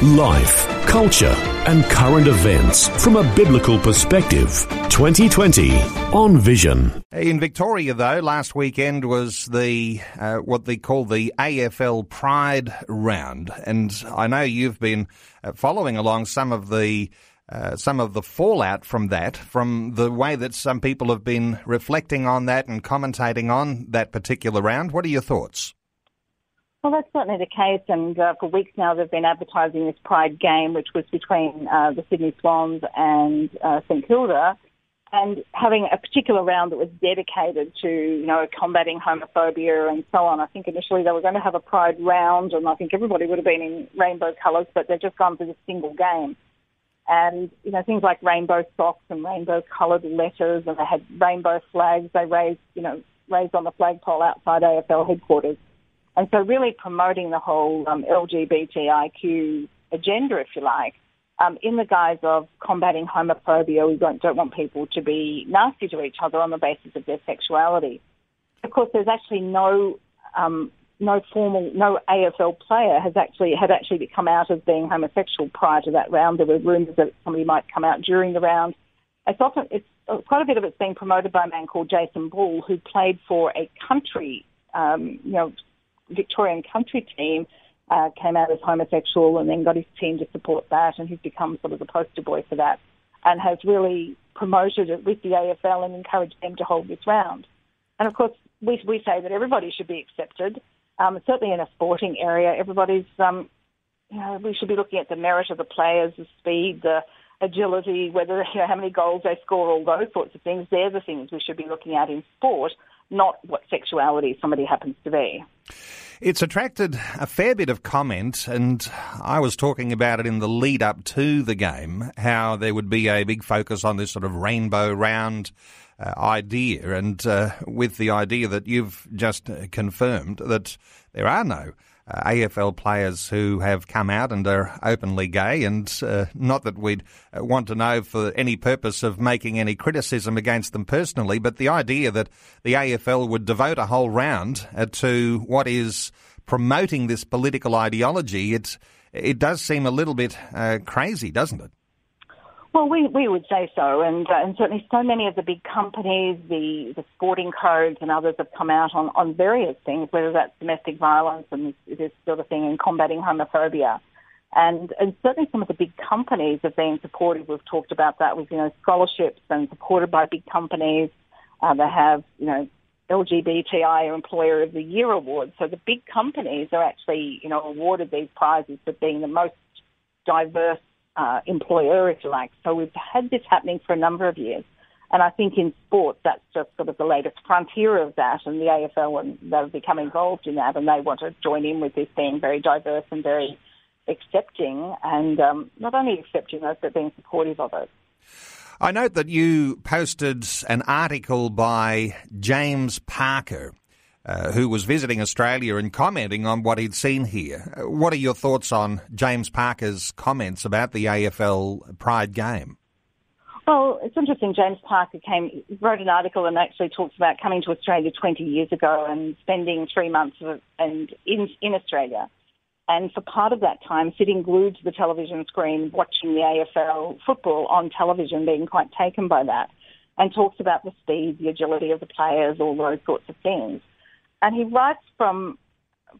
Life, culture, and current events from a biblical perspective. 2020 on Vision. In Victoria, though, last weekend was the uh, what they call the AFL Pride Round, and I know you've been uh, following along some of the. Uh, some of the fallout from that, from the way that some people have been reflecting on that and commentating on that particular round. What are your thoughts? Well, that's certainly the case, and uh, for weeks now they've been advertising this Pride game, which was between uh, the Sydney Swans and uh, St Kilda, and having a particular round that was dedicated to, you know, combating homophobia and so on. I think initially they were going to have a Pride round, and I think everybody would have been in rainbow colours, but they've just gone for this single game. And, you know, things like rainbow socks and rainbow coloured letters, and they had rainbow flags they raised, you know, raised on the flagpole outside AFL headquarters. And so really promoting the whole um, LGBTIQ agenda, if you like, um, in the guise of combating homophobia. We don't, don't want people to be nasty to each other on the basis of their sexuality. Of course, there's actually no um, no formal, no AFL player has actually had actually come out as being homosexual prior to that round. There were rumours that somebody might come out during the round. It's often it's quite a bit of it's being promoted by a man called Jason Ball, who played for a country, um, you know, Victorian country team uh, came out as homosexual and then got his team to support that, and he's become sort of the poster boy for that, and has really promoted it with the AFL and encouraged them to hold this round. And of course, we we say that everybody should be accepted. Um, certainly in a sporting area, everybody's um, you know we should be looking at the merit of the players, the speed, the agility, whether you know, how many goals they score, all those sorts of things. They're the things we should be looking at in sport, not what sexuality somebody happens to be. It's attracted a fair bit of comment, and I was talking about it in the lead up to the game, how there would be a big focus on this sort of rainbow round uh, idea, and uh, with the idea that you've just confirmed that there are no uh, AFL players who have come out and are openly gay, and uh, not that we'd uh, want to know for any purpose of making any criticism against them personally, but the idea that the AFL would devote a whole round uh, to what is promoting this political ideology, it it does seem a little bit uh, crazy, doesn't it? Well, we, we would say so, and uh, and certainly so many of the big companies, the, the sporting codes and others have come out on, on various things, whether that's domestic violence and this sort of thing, and combating homophobia. And, and certainly some of the big companies have been supportive. We've talked about that with, you know, scholarships and supported by big companies. Uh, they have, you know, LGBTI Employer of the Year awards. So the big companies are actually, you know, awarded these prizes for being the most diverse uh, employer, if you like. So we've had this happening for a number of years. And I think in sport, that's just sort of the latest frontier of that. And the AFL, and they've become involved in that, and they want to join in with this being very diverse and very accepting, and um, not only accepting it, but being supportive of it. I note that you posted an article by James Parker uh, who was visiting Australia and commenting on what he'd seen here. Uh, what are your thoughts on James Parker's comments about the AFL Pride game? Well, it's interesting. James Parker came, wrote an article and actually talks about coming to Australia 20 years ago and spending three months of, and in, in Australia. And for part of that time, sitting glued to the television screen, watching the AFL football on television, being quite taken by that, and talks about the speed, the agility of the players, all those sorts of things and he writes from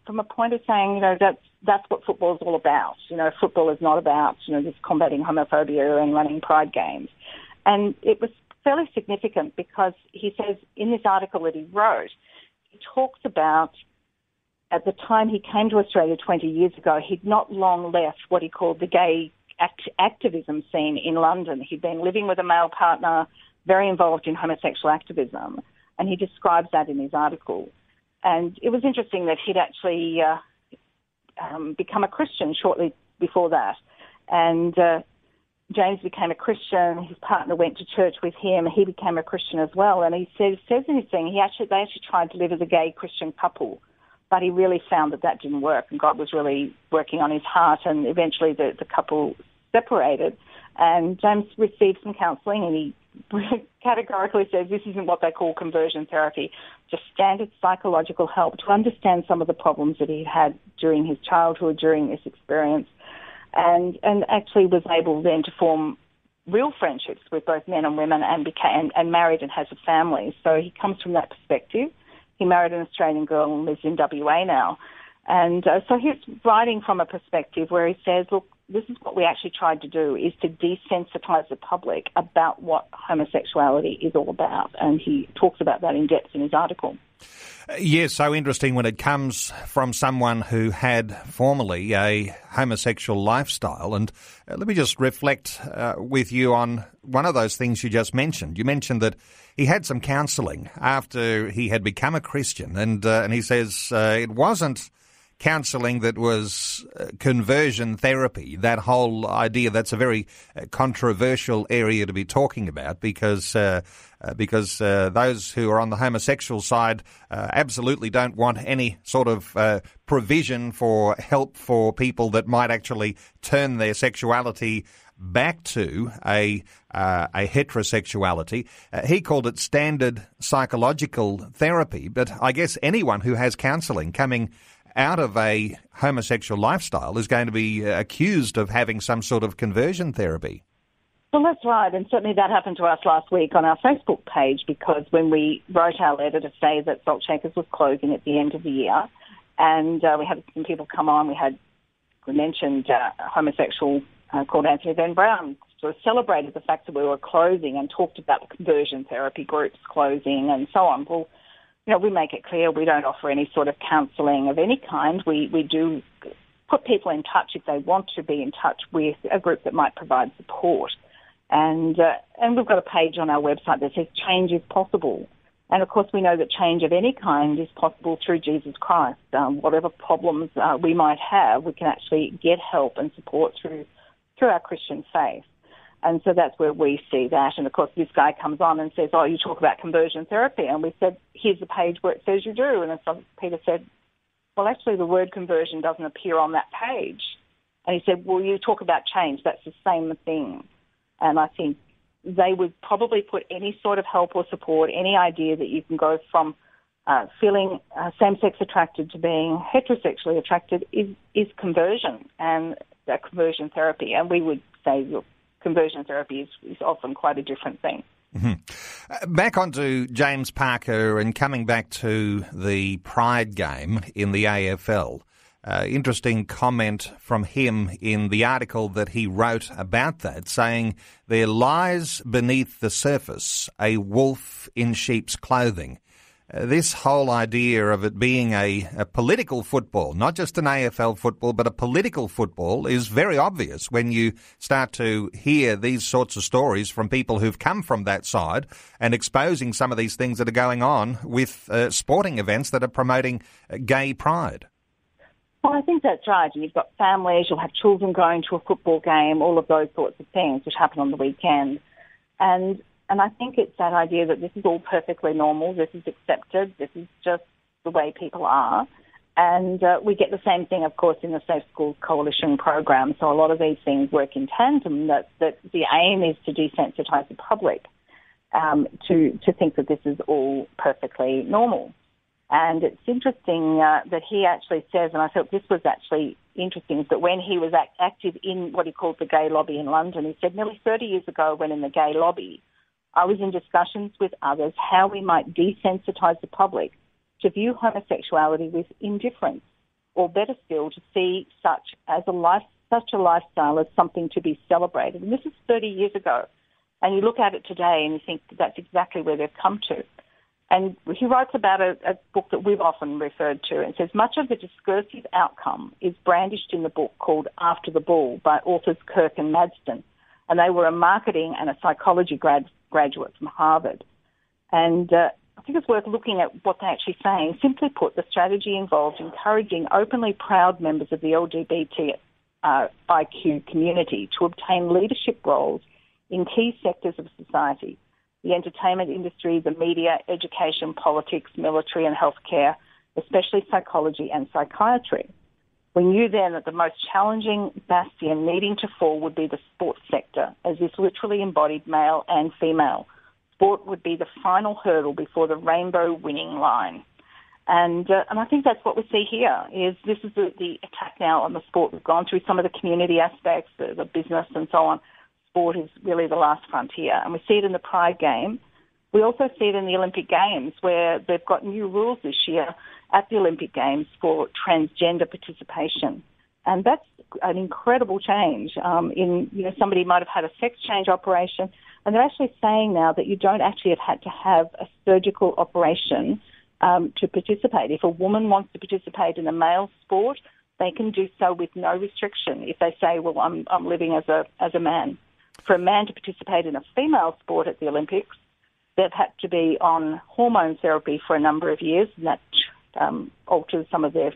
from a point of saying, you know, that's that's what football is all about. You know, football is not about you know just combating homophobia and running pride games. And it was fairly significant because he says in this article that he wrote, he talks about at the time he came to Australia 20 years ago, he'd not long left what he called the gay act- activism scene in London. He'd been living with a male partner, very involved in homosexual activism, and he describes that in his article. And it was interesting that he'd actually uh, um, become a Christian shortly before that. And uh, James became a Christian. His partner went to church with him. He became a Christian as well. And he says, says in he actually they actually tried to live as a gay Christian couple, but he really found that that didn't work, and God was really working on his heart. And eventually, the the couple separated. And James received some counselling, and he categorically says this isn't what they call conversion therapy, just standard psychological help to understand some of the problems that he had during his childhood, during this experience and and actually was able then to form real friendships with both men and women and became and, and married and has a family. So he comes from that perspective. He married an Australian girl and lives in WA now. And uh, so he's writing from a perspective where he says, look, this is what we actually tried to do is to desensitize the public about what homosexuality is all about. And he talks about that in depth in his article. Yes, so interesting when it comes from someone who had formerly a homosexual lifestyle. And uh, let me just reflect uh, with you on one of those things you just mentioned. You mentioned that he had some counselling after he had become a Christian, and uh, and he says uh, it wasn't counselling that was uh, conversion therapy. That whole idea, that's a very uh, controversial area to be talking about because. Uh, uh, because uh, those who are on the homosexual side uh, absolutely don't want any sort of provision for help for people that might actually turn their sexuality back to a uh, a heterosexuality. Uh, he called it standard psychological therapy, but I guess anyone who has counselling coming out of a homosexual lifestyle is going to be uh, accused of having some sort of conversion therapy. Well, that's right, and certainly that happened to us last week on our Facebook page because when we wrote our letter to say that Salt Shakers was closing at the end of the year, and uh, we had some people come on, we had we mentioned uh, homosexual uh, called Anthony Van Brown sort of celebrated the fact that we were closing and talked about the conversion therapy groups closing and so on. Well, you know, we make it clear we don't offer any sort of counselling of any kind. We, we do put people in touch if they want to be in touch with a group that might provide support. And, uh, and we've got a page on our website that says change is possible. And of course, we know that change of any kind is possible through Jesus Christ. Um, whatever problems uh, we might have, we can actually get help and support through through our Christian faith. And so that's where we see that. And of course, this guy comes on and says, Oh, you talk about conversion therapy. And we said, Here's the page where it says you do. And so Peter said, Well, actually, the word conversion doesn't appear on that page. And he said, Well, you talk about change. That's the same thing. And I think they would probably put any sort of help or support, any idea that you can go from uh, feeling uh, same-sex attracted to being heterosexually attracted is, is conversion and that conversion therapy. And we would say, look, conversion therapy is, is often quite a different thing. Mm-hmm. Uh, back onto James Parker and coming back to the Pride game in the AFL. Uh, interesting comment from him in the article that he wrote about that, saying, There lies beneath the surface a wolf in sheep's clothing this whole idea of it being a, a, political football, not just an AFL football, but a political football, is very obvious when you start to hear these sorts of stories from people who've come from that side and exposing some of these things that are going on with uh, sporting events that are promoting uh, gay pride. Well, I think that's right. You've got families, you'll have children going to a football game, all of those sorts of things, which happen on the weekend. And and I think it's that idea that this is all perfectly normal, this is accepted, this is just the way people are. And uh, we get the same thing, of course, in the Safe Schools Coalition program. So a lot of these things work in tandem. That, that the aim is to desensitise the public um, to to think that this is all perfectly normal. And it's interesting uh, that he actually says, and I thought this was actually interesting, that when he was act- active in what he called the gay lobby in London, he said nearly 30 years ago, when in the gay lobby, I was in discussions with others how we might desensitise the public to view homosexuality with indifference, or better still, to see such as a life, such a lifestyle as something to be celebrated. And this is 30 years ago. And you look at it today and you think that that's exactly where they've come to. And he writes about a, a book that we've often referred to and says much of the discursive outcome is brandished in the book called After the Ball by authors Kirk and Madsen. And they were a marketing and a psychology grad graduate from Harvard. And uh, I think it's worth looking at what they're actually saying. Simply put, the strategy involved encouraging openly proud members of the LGBT uh, community to obtain leadership roles in key sectors of society the entertainment industry, the media, education, politics, military, and healthcare, especially psychology and psychiatry. We knew then that the most challenging bastion needing to fall would be the sports sector, as this literally embodied male and female. Sport would be the final hurdle before the rainbow winning line. And, uh, and I think that's what we see here is this is the, the attack now on the sport. We've gone through some of the community aspects, the, the business and so on. Sport is really the last frontier. And we see it in the Pride game. We also see it in the Olympic Games where they've got new rules this year at the Olympic Games for transgender participation. And that's an incredible change. Um, in you know, somebody might have had a sex change operation, and they're actually saying now that you don't actually have had to have a surgical operation um, to participate. If a woman wants to participate in a male sport, they can do so with no restriction. If they say, "Well, I'm I'm living as a as a man," for a man to participate in a female sport at the Olympics, they've had to be on hormone therapy for a number of years, and that um, alters some of their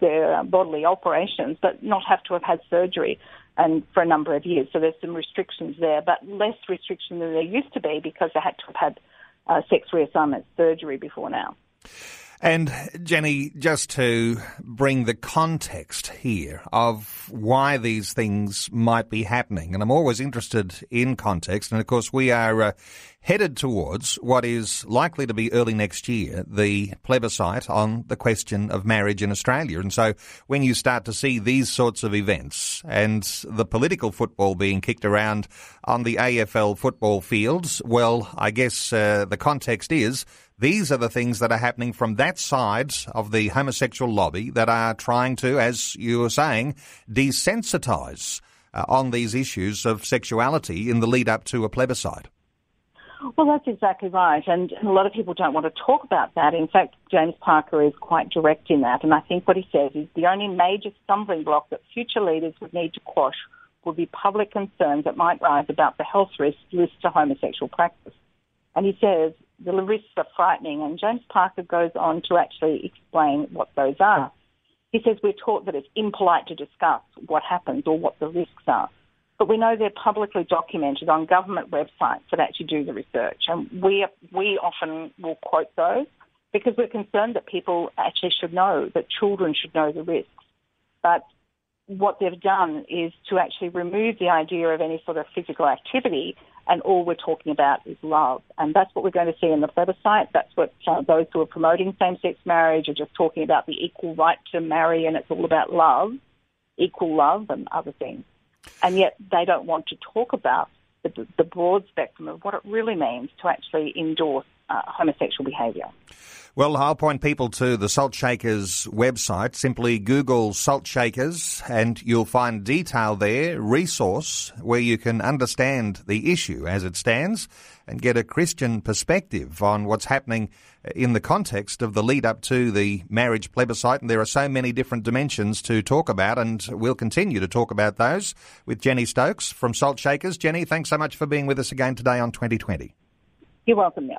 their uh, bodily operations, but not have to have had surgery and for a number of years. So there's some restrictions there, but less restriction than there used to be because they had to have had uh, sex reassignment surgery before now. And Jenny, just to bring the context here of why these things might be happening, and I'm always interested in context, and of course we are uh, headed towards what is likely to be early next year, the plebiscite on the question of marriage in Australia. And so when you start to see these sorts of events and the political football being kicked around on the AFL football fields, well, I guess uh, the context is these are the things that are happening from that side of the homosexual lobby that are trying to, as you were saying, desensitize uh, on these issues of sexuality in the lead up to a plebiscite. Well, that's exactly right. And a lot of people don't want to talk about that. In fact, James Parker is quite direct in that. And I think what he says is the only major stumbling block that future leaders would need to quash would be public concerns that might rise about the health risks linked to homosexual practice. And he says the risks are frightening. And James Parker goes on to actually explain what those are. He says we're taught that it's impolite to discuss what happens or what the risks are. But we know they're publicly documented on government websites that actually do the research. And we, we often will quote those because we're concerned that people actually should know, that children should know the risks. But what they've done is to actually remove the idea of any sort of physical activity and all we're talking about is love. And that's what we're going to see in the plebiscite. That's what uh, those who are promoting same-sex marriage are just talking about the equal right to marry, and it's all about love, equal love, and other things. And yet they don't want to talk about the, the broad spectrum of what it really means to actually endorse uh, homosexual behaviour. Well, I'll point people to the Salt Shakers website. Simply Google Salt Shakers and you'll find detail there, resource where you can understand the issue as it stands and get a Christian perspective on what's happening in the context of the lead up to the marriage plebiscite. And there are so many different dimensions to talk about, and we'll continue to talk about those with Jenny Stokes from Salt Shakers. Jenny, thanks so much for being with us again today on 2020. You're welcome, yeah.